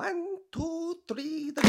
One, two, three, the.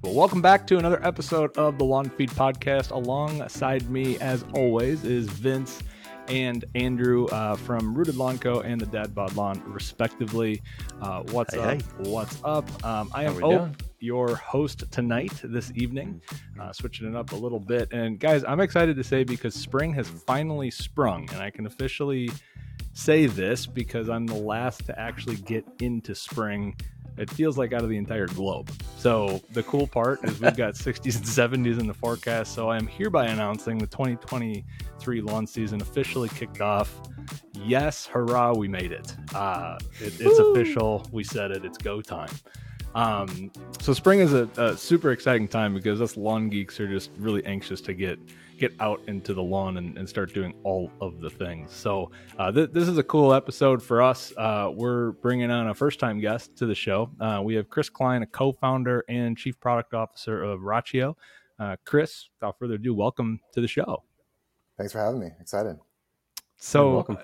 Well, welcome back to another episode of the Lawn Feed Podcast. Alongside me, as always, is Vince and Andrew uh, from Rooted Lawn Co. and the Dad Bod Lawn, respectively. Uh, what's Hey, up? hey. What's up? Um, I am Ope, your host tonight, this evening, uh, switching it up a little bit. And guys, I'm excited to say because spring has finally sprung, and I can officially say this because I'm the last to actually get into spring. It feels like out of the entire globe. So the cool part is we've got 60s and 70s in the forecast. So I am hereby announcing the 2023 lawn season officially kicked off. Yes, hurrah, we made it. Uh, it it's official. We said it. It's go time. Um, so spring is a, a super exciting time because us lawn geeks are just really anxious to get get out into the lawn and, and start doing all of the things. So uh, th- this is a cool episode for us. Uh, we're bringing on a first time guest to the show. Uh, we have Chris Klein, a co-founder and chief product officer of Rachio. Uh, Chris, without further ado, welcome to the show. Thanks for having me. Excited. So, You're welcome.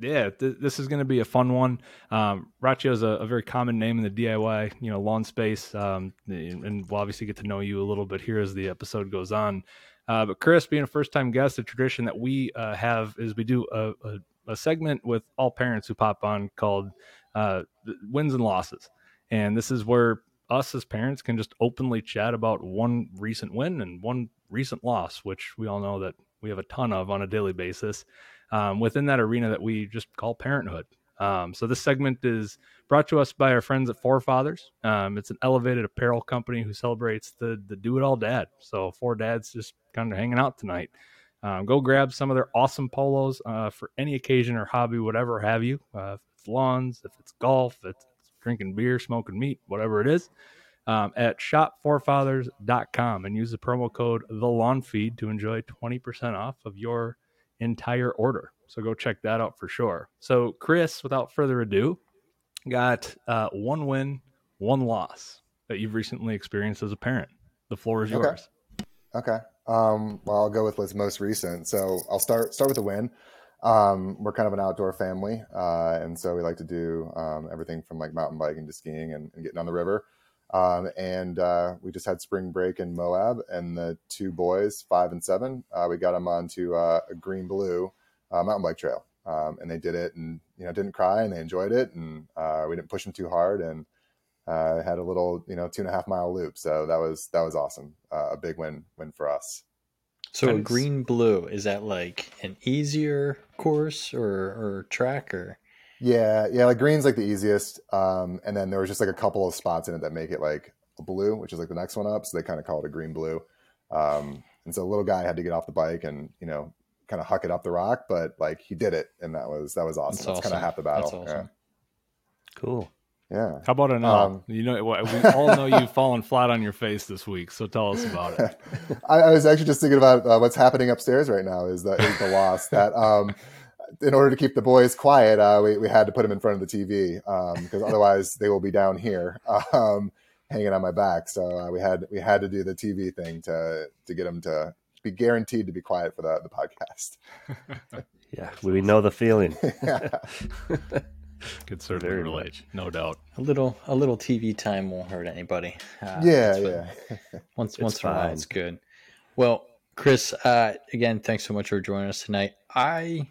yeah, th- this is going to be a fun one. Um, Rachio is a, a very common name in the DIY, you know, lawn space, um, and and we'll obviously get to know you a little bit here as the episode goes on. Uh, but Chris, being a first-time guest, the tradition that we uh, have is we do a, a, a segment with all parents who pop on called uh, wins and losses, and this is where us as parents can just openly chat about one recent win and one recent loss, which we all know that we have a ton of on a daily basis um, within that arena that we just call parenthood. Um, so this segment is brought to us by our friends at Forefathers. Um, it's an elevated apparel company who celebrates the the do it all dad. So four dads just kind of hanging out tonight. Um, go grab some of their awesome polos uh, for any occasion or hobby, whatever have you. Uh, if it's lawns, if it's golf, if it's drinking beer, smoking meat, whatever it is. Um, at shopforefathers.com and use the promo code the lawn feed to enjoy 20% off of your entire order. So go check that out for sure. So, Chris, without further ado, got uh, one win, one loss that you've recently experienced as a parent. The floor is Okay. yours. Okay. Um, well, I'll go with what's most recent. So I'll start start with the win. Um, we're kind of an outdoor family, uh, and so we like to do um, everything from like mountain biking to skiing and, and getting on the river. Um, and uh, we just had spring break in Moab, and the two boys, five and seven, uh, we got them onto uh, a green blue uh, mountain bike trail, um, and they did it, and you know didn't cry, and they enjoyed it, and uh, we didn't push them too hard, and uh, had a little you know two and a half mile loop, so that was that was awesome, uh, a big win win for us. So a green blue is that like an easier course or or track or Yeah, yeah, like green's like the easiest, um, and then there was just like a couple of spots in it that make it like a blue, which is like the next one up, so they kind of call it a green blue. Um, and so the little guy had to get off the bike and you know kind of huck it up the rock, but like he did it, and that was that was awesome. That's That's, kind of half the battle. That's awesome. Cool. Yeah, yeah. How about an L? Um, you know, we all know you've fallen flat on your face this week. So tell us about it. I, I was actually just thinking about uh, what's happening upstairs right now. Is the is the loss that um, in order to keep the boys quiet, uh, we we had to put them in front of the TV because otherwise they will be down here um, hanging on my back. So uh, we had we had to do the TV thing to to get them to be guaranteed to be quiet for the the podcast. Yeah, we know the feeling. yeah. Could certainly Very relate, much. no doubt. a little a little TV time won't hurt anybody. Uh, yeah, that's what- yeah. Once It's once in a while, it's good. Well, Chris, uh, again, thanks so much for joining us tonight. I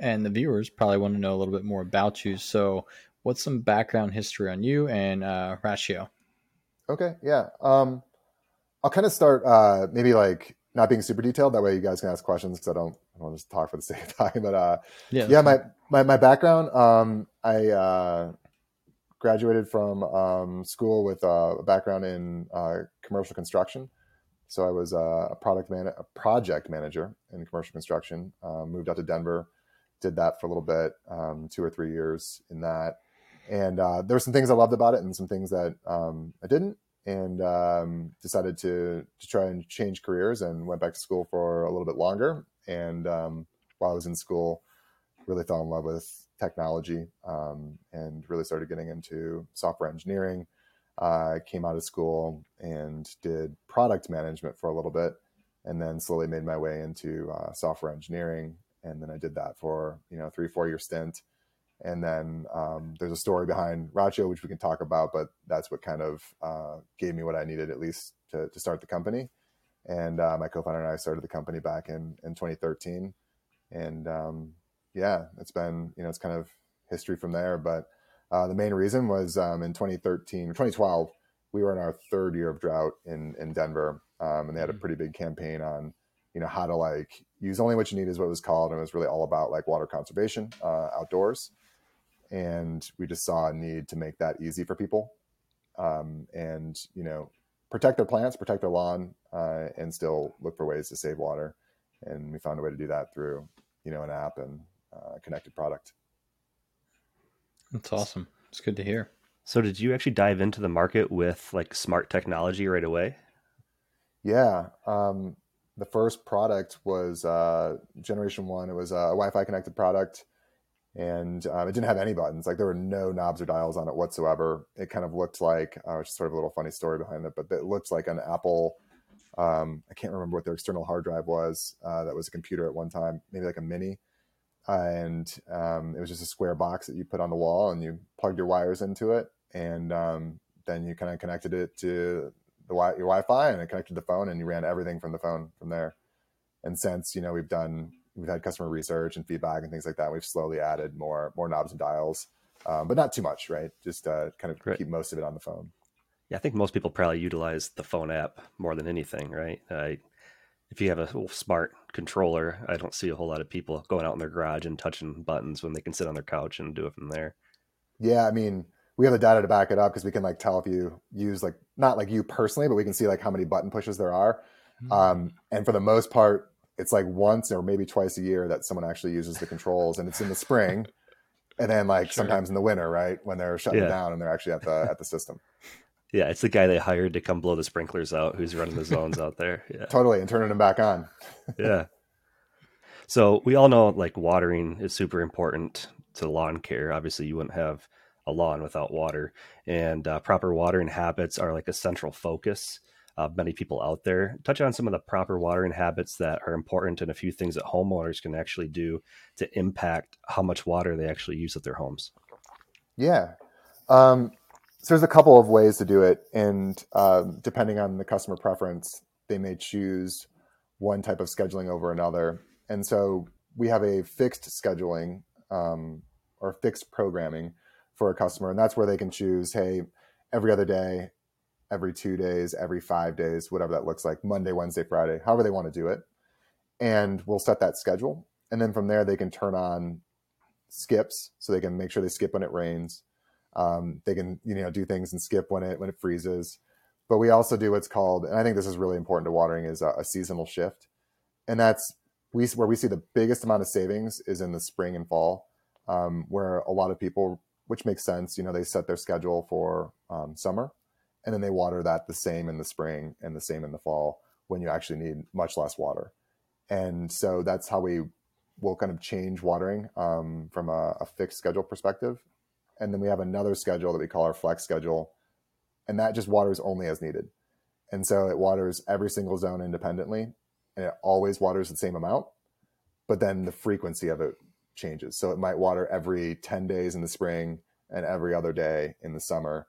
and the viewers probably want to know a little bit more about you. So, what's some background history on you and uh, Rachio? Okay, yeah. Um, I'll kind of start uh, maybe like not being super detailed. That way, you guys can ask questions because I don't I don't want to just talk for the sake of talking. But uh, Yeah, yeah, my, my my background. Um, I uh, graduated from um, school with uh, a background in uh, commercial construction. So I was uh, a product man, a project manager in commercial construction. Moved out to Denver, did that for a little bit, um, two or three years in that. And uh, there were some things I loved about it, and some things that um, I didn't. And um, decided to to try and change careers, and went back to school for a little bit longer. And um, while I was in school, really fell in love with technology um, and really started getting into software engineering. Uh, came out of school and did product management for a little bit, and then slowly made my way into uh, software engineering. And then I did that for you know three four year stint. And then um, there's a story behind Rachio, which we can talk about, but that's what kind of uh, gave me what I needed at least to, to start the company. And uh, my co-founder and I started the company back in in 2013. And um, yeah, it's been you know it's kind of history from there. But uh, the main reason was um, in 2013 2012 we were in our third year of drought in in Denver, um, and they had a pretty big campaign on you know how to like use only what you need is what it was called, and it was really all about like water conservation uh, outdoors. And we just saw a need to make that easy for people, um, and you know protect their plants, protect their lawn, uh, and still look for ways to save water. And we found a way to do that through you know an app and uh, connected product. That's awesome. It's good to hear. So, did you actually dive into the market with like smart technology right away? Yeah. Um, the first product was uh, Generation One. It was a Wi-Fi connected product, and um, it didn't have any buttons. Like there were no knobs or dials on it whatsoever. It kind of looked like, uh, which is sort of a little funny story behind it, but it looked like an Apple. Um, I can't remember what their external hard drive was. Uh, that was a computer at one time, maybe like a mini and um, it was just a square box that you put on the wall and you plugged your wires into it and um, then you kind of connected it to the wi- your wi-fi and it connected the phone and you ran everything from the phone from there and since you know we've done we've had customer research and feedback and things like that we've slowly added more more knobs and dials um, but not too much right just uh, kind of keep most of it on the phone Yeah, I think most people probably utilize the phone app more than anything, right? I, if you have a smart controller, I don't see a whole lot of people going out in their garage and touching buttons when they can sit on their couch and do it from there. Yeah, I mean, we have the data to back it up because we can like tell if you use like not like you personally, but we can see like how many button pushes there are. Um, and for the most part, it's like once or maybe twice a year that someone actually uses the controls, and it's in the spring, and then like Sure. sometimes in the winter, right when they're shutting Yeah. down and they're actually at the at the system. Yeah, it's the guy they hired to come blow the sprinklers out who's running the zones out there. Yeah. Totally, and turning them back on. yeah. So we all know like watering is super important to lawn care. Obviously, you wouldn't have a lawn without water, and uh, proper watering habits are like a central focus of many people out there. Touch on some of the proper watering habits that are important and a few things that homeowners can actually do to impact how much water they actually use at their homes. Yeah. Um, so there's a couple of ways to do it, and um, depending on the customer preference, they may choose one type of scheduling over another. And so we have a fixed scheduling um, or fixed programming for a customer, and that's where they can choose, hey, every other day, every two days, every five days, whatever that looks like, Monday, Wednesday, Friday, however they want to do it. And we'll set that schedule. And then from there, they can turn on skips so they can make sure they skip when it rains. Um, they can you know do things and skip when it when it freezes. But we also do what's called, and I think this is really important to watering, is a, a seasonal shift, and that's we where we see the biggest amount of savings is in the spring and fall, um, where a lot of people, which makes sense, you know, they set their schedule for um, summer, and then they water that the same in the spring and the same in the fall when you actually need much less water, and so that's how we will kind of change watering um, from a, a fixed schedule perspective. And then we have another schedule that we call our flex schedule and that just waters only as needed. And so it waters every single zone independently and it always waters the same amount but then the frequency of it changes so it might water every 10 days in the spring and every other day in the summer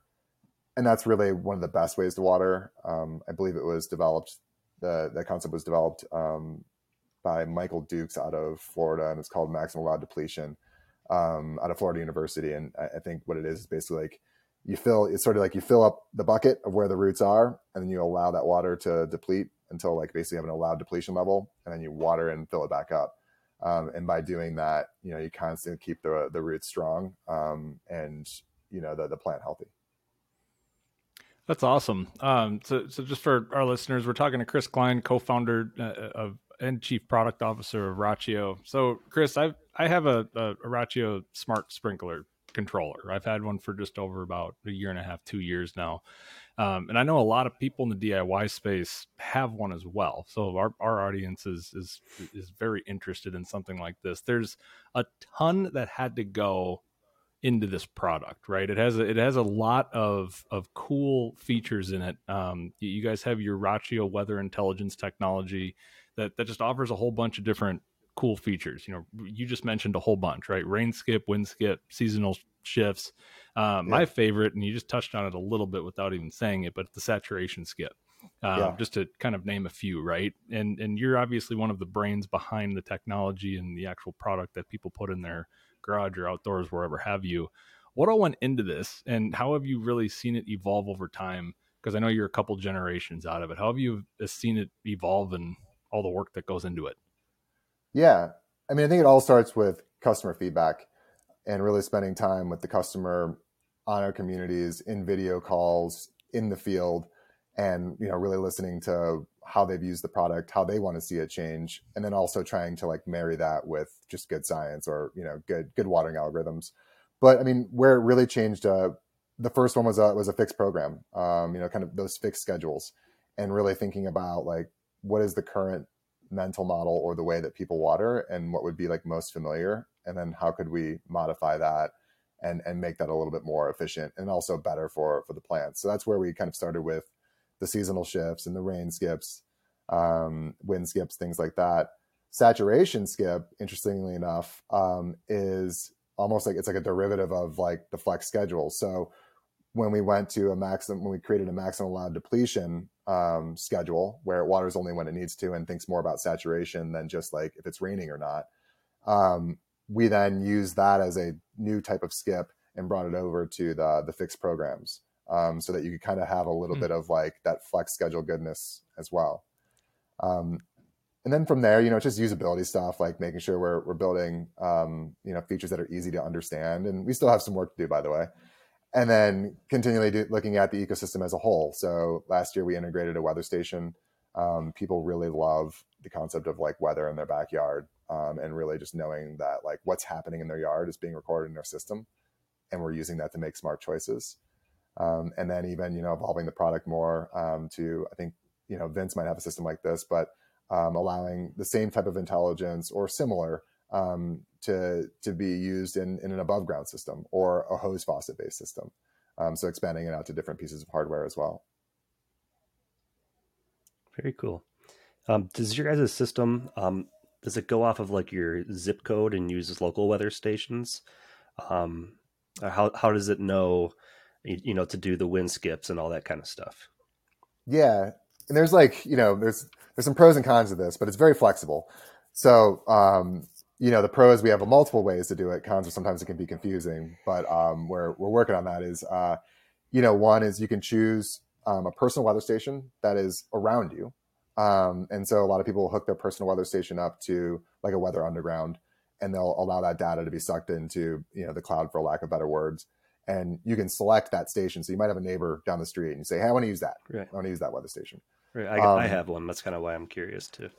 and that's really one of the best ways to water um, i believe it was developed the, the concept was developed um, by michael dukes out of florida and it's called maximum allowed depletion um, out of Florida University. And I, I think what it is is basically like you fill it's sort of like you fill up the bucket of where the roots are, and then you allow that water to deplete until like basically have an allowed depletion level, and then you water and fill it back up. Um, and by doing that, you know you constantly keep the the roots strong um, and you know the the plant healthy. That's awesome. Um, so, so just for our listeners, we're talking to Chris Klein, co-founder uh, of and chief product officer of Rachio. So, Chris, I I have a, a, a smart sprinkler controller. I've had one for just over about a year and a half, two years now. Um, and I know a lot of people in the DIY space have one as well. So our, our audience is, is is very interested in something like this. There's a ton that had to go into this product, right? It has a, it has a lot of of cool features in it. Um, you guys have your Rachio weather intelligence technology that that just offers a whole bunch of different cool features. You know, you just mentioned a whole bunch, right? Rain skip, wind skip, seasonal shifts. Uh, yeah. My favorite, and you just touched on it a little bit without even saying it, but the saturation skip. Uh, yeah. Just to kind of name a few, right? And and you're obviously one of the brains behind the technology and the actual product that people put in their garage or outdoors, wherever have you. What all went into this, and how have you really seen it evolve over time? Because I know you're a couple generations out of it. How have you seen it evolve and all the work that goes into it? Yeah. I mean, I think it all starts with customer feedback and really spending time with the customer on our communities in video calls in the field and you know really listening to how they've used the product how they want to see it change and then also trying to like marry that with just good science or you know good good watering algorithms. But i mean where it really changed uh, the first one was a was a fixed program um, you know kind of those fixed schedules and really thinking about like what is the current mental model or the way that people water and what would be like most familiar and then how could we modify that and and make that a little bit more efficient and also better for for the plants so that's where we kind of started with the seasonal shifts and the rain skips um, wind skips things like that saturation skip interestingly enough um, is almost like it's like a derivative of like the flex schedule so when we went to a maximum when we created a maximum allowed depletion um, schedule where it waters only when it needs to and thinks more about saturation than just like if it's raining or not. Um, we then used that as a new type of skip and brought it over to the the fixed programs um, so that you could kind of have a little mm. bit of like that flex schedule goodness as well. Um, and then from there, you know, just usability stuff like making sure we're we're building um, you know features that are easy to understand, and we still have some work to do, by the way and then continually do, looking at the ecosystem as a whole. So last year we integrated a weather station. Um, people really love the concept of like weather in their backyard um, and really just knowing that like what's happening in their yard is being recorded in their system, and we're using that to make smart choices. Um, and then even you know evolving the product more um, to I think you know Vince might have a system like this, but um, allowing the same type of intelligence or similar um, to to be used in, in an above ground system or a hose faucet based system. Um, so expanding it out to different pieces of hardware as well. Very cool. Does your guys' system does it go off of like your zip code and uses local weather stations? Um, how how does it know, you know, to do the wind skips and all that kind of stuff? Yeah, and there's like you know there's there's some pros and cons of this, but it's very flexible. So um, you know the pros we have multiple ways to do it cons are sometimes it can be confusing but um, we're, we're working on that is uh, you know one is you can choose um, a personal weather station that is around you um, and so a lot of people will hook their personal weather station up to like a weather underground and they'll allow that data to be sucked into you know the cloud for lack of better words and you can select that station so you might have a neighbor down the street and you say hey i want to use that right. i want to use that weather station right I, I um, have one that's kind of why i'm curious too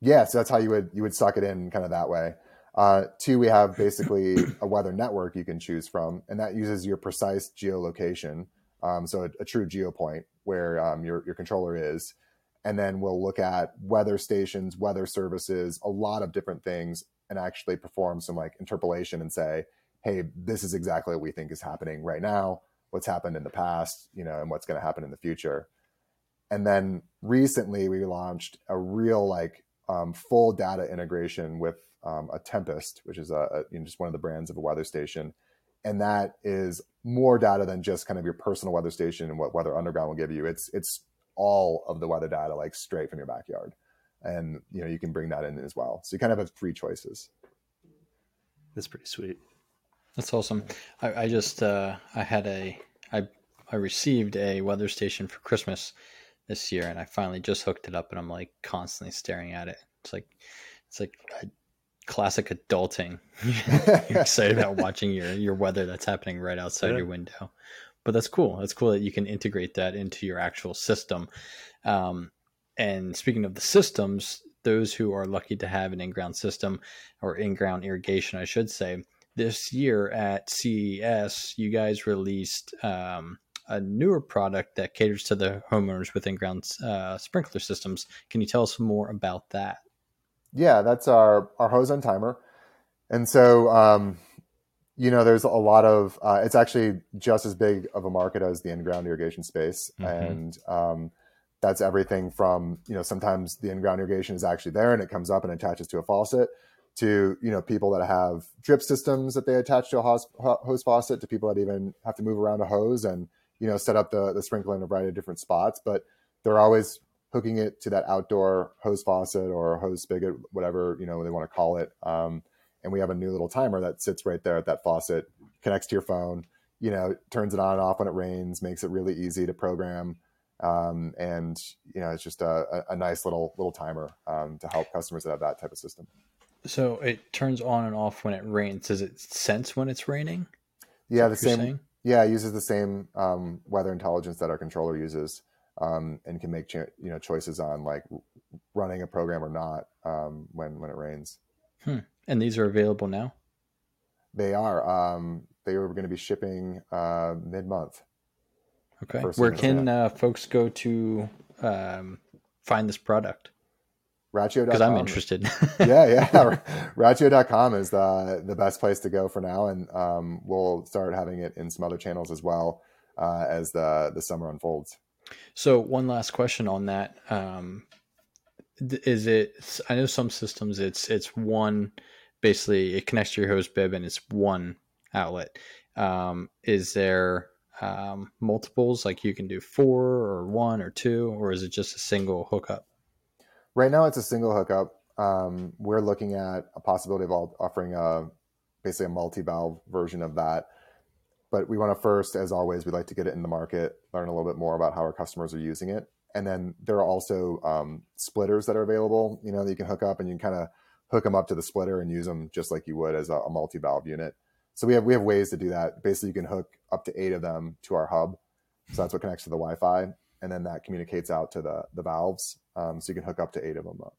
yeah, so that's how you would you would suck it in kind of that way. Uh, two, we have basically a weather network you can choose from, and that uses your precise geolocation. Um, so a, a, true geo point where um, your your controller is, and then we'll look at weather stations, weather services, a lot of different things, and actually perform some like interpolation and say, hey, this is exactly what we think is happening right now. What's happened in the past, you know, and what's going to happen in the future. And then recently we launched a real like um, full data integration with um, a Tempest, which is a, a you know, just one of the brands of a weather station, and that is more data than just kind of your personal weather station and what Weather Underground will give you. It's it's all of the weather data like straight from your backyard, and you know you can bring that in as well. So you kind of have three choices. That's pretty sweet. That's awesome. I, I just uh, I had a I I received a weather station for Christmas this year, and I finally just hooked it up, and I'm like constantly staring at it. It's like it's like a classic adulting. You're excited about watching your your weather that's happening right outside yeah. your window, but that's cool. That's cool that you can integrate that into your actual system. Um, and speaking of the systems, those who are lucky to have an in-ground system or in-ground irrigation, I should say, this year at CES, you guys released um, a newer product that caters to the homeowners with in-ground uh, sprinkler systems. Can you tell us more about that? Yeah, that's our our hose on timer, and so um, you know, there's a lot of. Uh, it's actually just as big of a market as the in-ground irrigation space, Mhm. and um, that's everything from you know sometimes the in-ground irrigation is actually there and it comes up and attaches to a faucet, to you know people that have drip systems that they attach to a hose, hose faucet, to people that even have to move around a hose and you know set up the the sprinkler in a variety of different spots, but they're always hooking it to that outdoor hose faucet or hose spigot, whatever you know they want to call it. Um, and we have a new little timer that sits right there at that faucet, connects to your phone, you know, turns it on and off when it rains, makes it really easy to program. Um, and you know, it's just a, a, nice little little timer um, to help customers that have that type of system. So it turns on and off when it rains. Does it sense when it's raining? Yeah, the Is that what you're same. saying? Yeah, it uses the same um, weather intelligence that our controller uses, um, and can make you know choices on like running a program or not um, when when it rains. And these are available now. They are. Um, they are going to be shipping uh, mid month. Okay. Where can uh, folks go to um, find this product? Rachio. Because I'm interested. yeah, yeah. Rachio.com is the the best place to go for now, and um, we'll start having it in some other channels as well uh, as the the summer unfolds. So one last question on that: um, Is it? I know some systems it's it's one. Basically, it connects to your hose bib and it's one outlet. Um, is there um, multiples? Like you can do four or one or two, or is it just a single hookup? Right now, it's a single hookup. Um, we're looking at a possibility of offering a basically a multi valve version of that. But we want to first, as always, we'd like to get it in the market, learn a little bit more about how our customers are using it, and then there are also um, splitters that are available. You know, that you can hook up, and you can kind of hook them up to the splitter and use them just like you would as a, a multi valve unit. So we have we have ways to do that. Basically, you can hook up to eight of them to our hub. So that's what connects to the Wi-Fi, and then that communicates out to the the valves. Um, so you can hook up to eight of them. Up.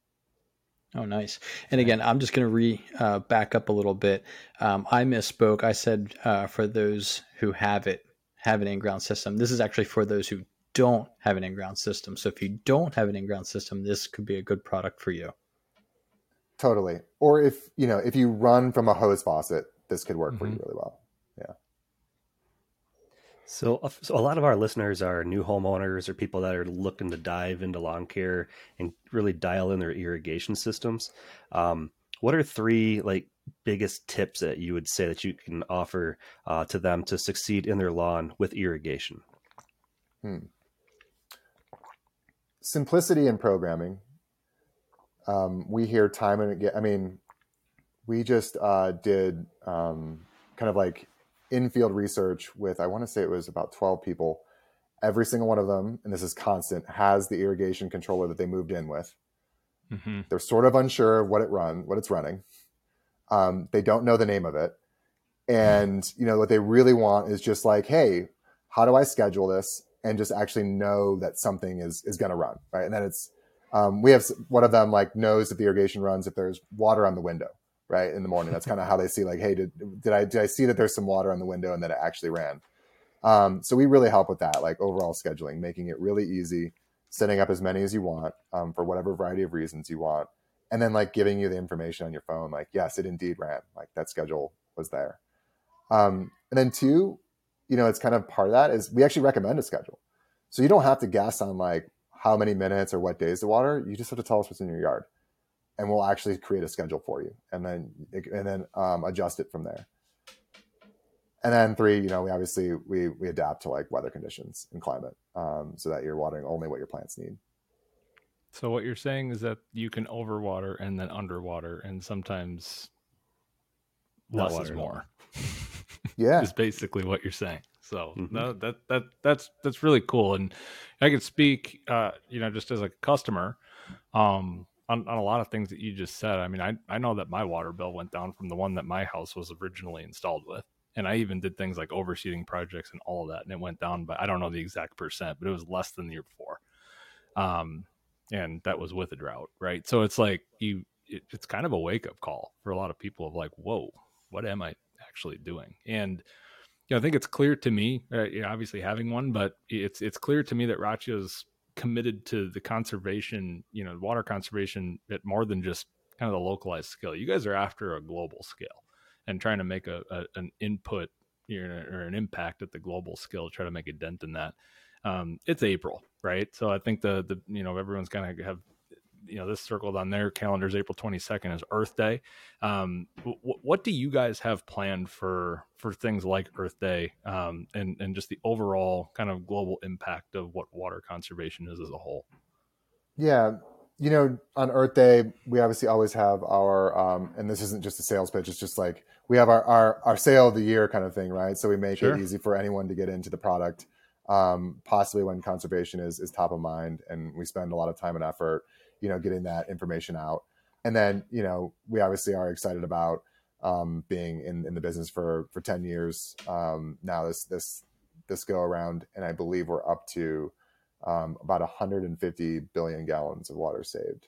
Oh, nice. And again, I'm just going to re uh, back up a little bit. Um, I misspoke. I said uh, for those who have it, have an in-ground system. This is actually for those who don't have an in-ground system. So if you don't have an in-ground system, this could be a good product for you. Totally. Or if you know if you run from a hose faucet, this could work for you Mhm. really well. Yeah. So, uh, so a lot of our listeners are new homeowners or people that are looking to dive into lawn care and really dial in their irrigation systems. Um, what are three like biggest tips that you would say that you can offer uh, to them to succeed in their lawn with irrigation? Simplicity in programming. Um, we hear time and again. I mean, we just uh, did um, kind of like in-field research with I want to say it was about twelve people. Every single one of them, and this is constant, has the irrigation controller that they moved in with. hmm They're sort of unsure of what it run, what it's running. Um, they don't know the name of it, and you know what they really want is just like, hey, how do I schedule this, and just actually know that something is is going to run, right? And then it's um, we have one of them like knows that the irrigation runs if there's water on the window, right, in the morning. That's kind of how they see like, hey, did did I did I see that there's some water on the window and that it actually ran? Um, so we really help with that, like overall scheduling, making it really easy, setting up as many as you want um, for whatever variety of reasons you want, and then like giving you the information on your phone, like yes, it indeed ran, like that schedule was there. Um, and then two, you know, it's kind of part of that is we actually recommend a schedule, so you don't have to guess on like how many minutes or what days to water. You just have to tell us what's in your yard, and we'll actually create a schedule for you, and then and then um, adjust it from there and then three, you know, we obviously we we adapt to like weather conditions and climate, um, so that you're watering only what your plants need. So what you're saying is that you can overwater and then underwater, and sometimes Not less is at more. Yeah, is basically what you're saying. So Mhm. no, that that that's that's really cool, and I can speak, uh, you know, just as a customer, um, on, on a lot of things that you just said. I mean, I I know that my water bill went down from the one that my house was originally installed with, and I even did things like overseeding projects and all of that, and it went down. But I don't know the exact percent, but it was less than the year before. Um, and that was with a drought, right? So it's like you, it, it's kind of a wake up call for a lot of people of like, whoa, what am I actually doing. And you know, I think it's clear to me, uh, you know, obviously having one, but it's it's clear to me that Rachio's committed to the conservation, you know, water conservation at more than just kind of the localized scale. You guys are after a global scale and trying to make a, a an input you know, or an impact at the global scale try to make a dent in that. Um, it's April, right? So I think the the you know everyone's kind of have you know this circled on their calendars april 22nd is earth day um, w- what do you guys have planned for for things like earth day um, and and just the overall kind of global impact of what water conservation is as a whole Yeah, you know, on Earth Day, we obviously always have our, um, and this isn't just a sales pitch. It's just like we have our, our, our sale of the year kind of thing, right? So we make Sure. it easy for anyone to get into the product, um, possibly when conservation is, is top of mind. And we spend a lot of time and effort, you know, getting that information out. And then, you know, we obviously are excited about um, being in, in the business for, for 10 years um, now this, this, this go around. And I believe we're up to, um, about 150 billion gallons of water saved.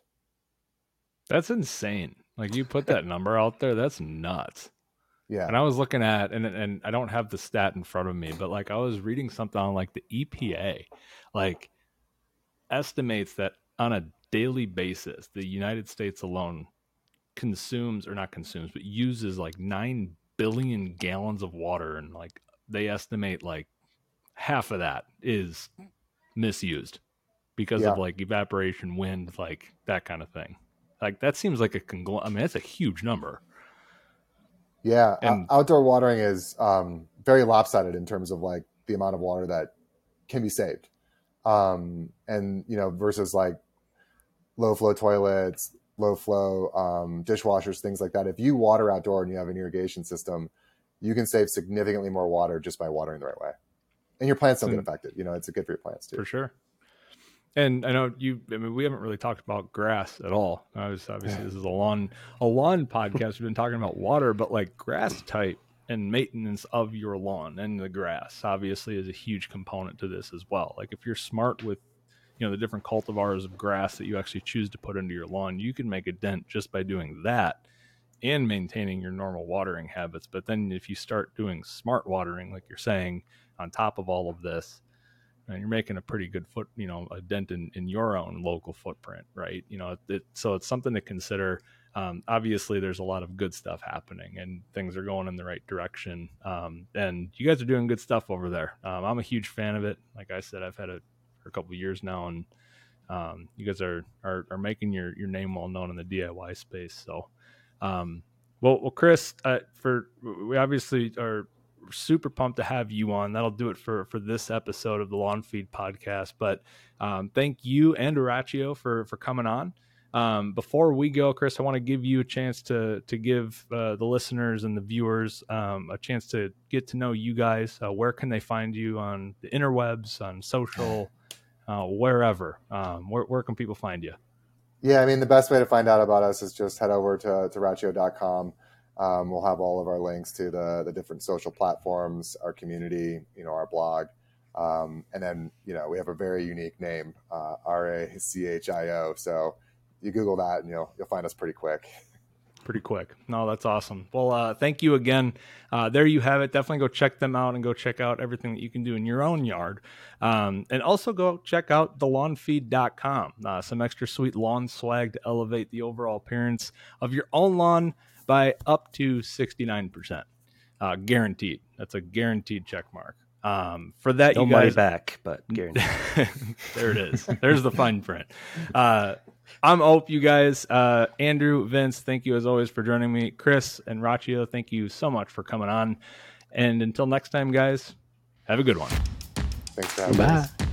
that's insane like you put that number out there that's nuts Yeah, and i was looking at and and i don't have the stat in front of me but like i was reading something on like the epa like estimates that on a daily basis the united states alone consumes or not consumes but uses like 9 billion gallons of water and like they estimate like half of that is misused because Yeah. of like evaporation wind like that kind of thing like that seems like a congl- i mean that's a huge number yeah. and- outdoor watering is um, very lopsided in terms of like the amount of water that can be saved, um, and you know versus like low flow toilets, low flow um, dishwashers, things like that. If you water outdoor and you have an irrigation system, you can save significantly more water just by watering the right way, and your plants don't get Hmm. affected. You know, it's good for your plants too. for sure. And I know you. I mean, we haven't really talked about grass at all. I was obviously this is a lawn a lawn podcast. We've been talking about water, but like grass type and maintenance of your lawn and the grass obviously is a huge component to this as well. Like if you're smart with you know the different cultivars of grass that you actually choose to put into your lawn, you can make a dent just by doing that and maintaining your normal watering habits. But then if you start doing smart watering, like you're saying, on top of all of this, and you're making a pretty good foot, you know, a dent in, in your own local footprint, right? You know, it, so it's something to consider. Um, obviously, there's a lot of good stuff happening, and things are going in the right direction. Um, and you guys are doing good stuff over there. Um, I'm a huge fan of it. Like I said, I've had it a couple years now, and um, you guys are, are are making your your name well known in the DIY space. So, um, well, well, Chris, uh, for we obviously are super pumped to have you on. That'll do it for for this episode of the Lawn Feed podcast. But um, thank you and Arachio for for coming on. Um, before we go, Chris, I want to give you a chance to to give uh, the listeners and the viewers um, a chance to get to know you guys. Uh, where can they find you on the interwebs, on social, uh, wherever? Um, where, where can people find you? Yeah, I mean, the best way to find out about us is just head over to, to rachio.com. Um, we'll have all of our links to the, the different social platforms, our community, you know, our blog. Um, and then, you know, we have a very unique name, uh, R A C H I O. So you Google that and you'll, you'll find us pretty quick. pretty quick. No, that's awesome. Well, uh, thank you again. Uh, there you have it. Definitely go check them out and go check out everything that you can do in your own yard. Um, and also go check out thelawnfeed.com. Uh, some extra sweet lawn swag to elevate the overall appearance of your own lawn by up to 69%. Uh, guaranteed. That's a guaranteed check mark. Um, for that, No you money guys back, but guaranteed. there it is. There's the fine print. Uh, I'm Ope, you guys. Uh, Andrew, Vince, thank you as always for joining me. Chris and Rachio, thank you so much for coming on. And until next time, guys, have a good one. Thanks for having us. Bye.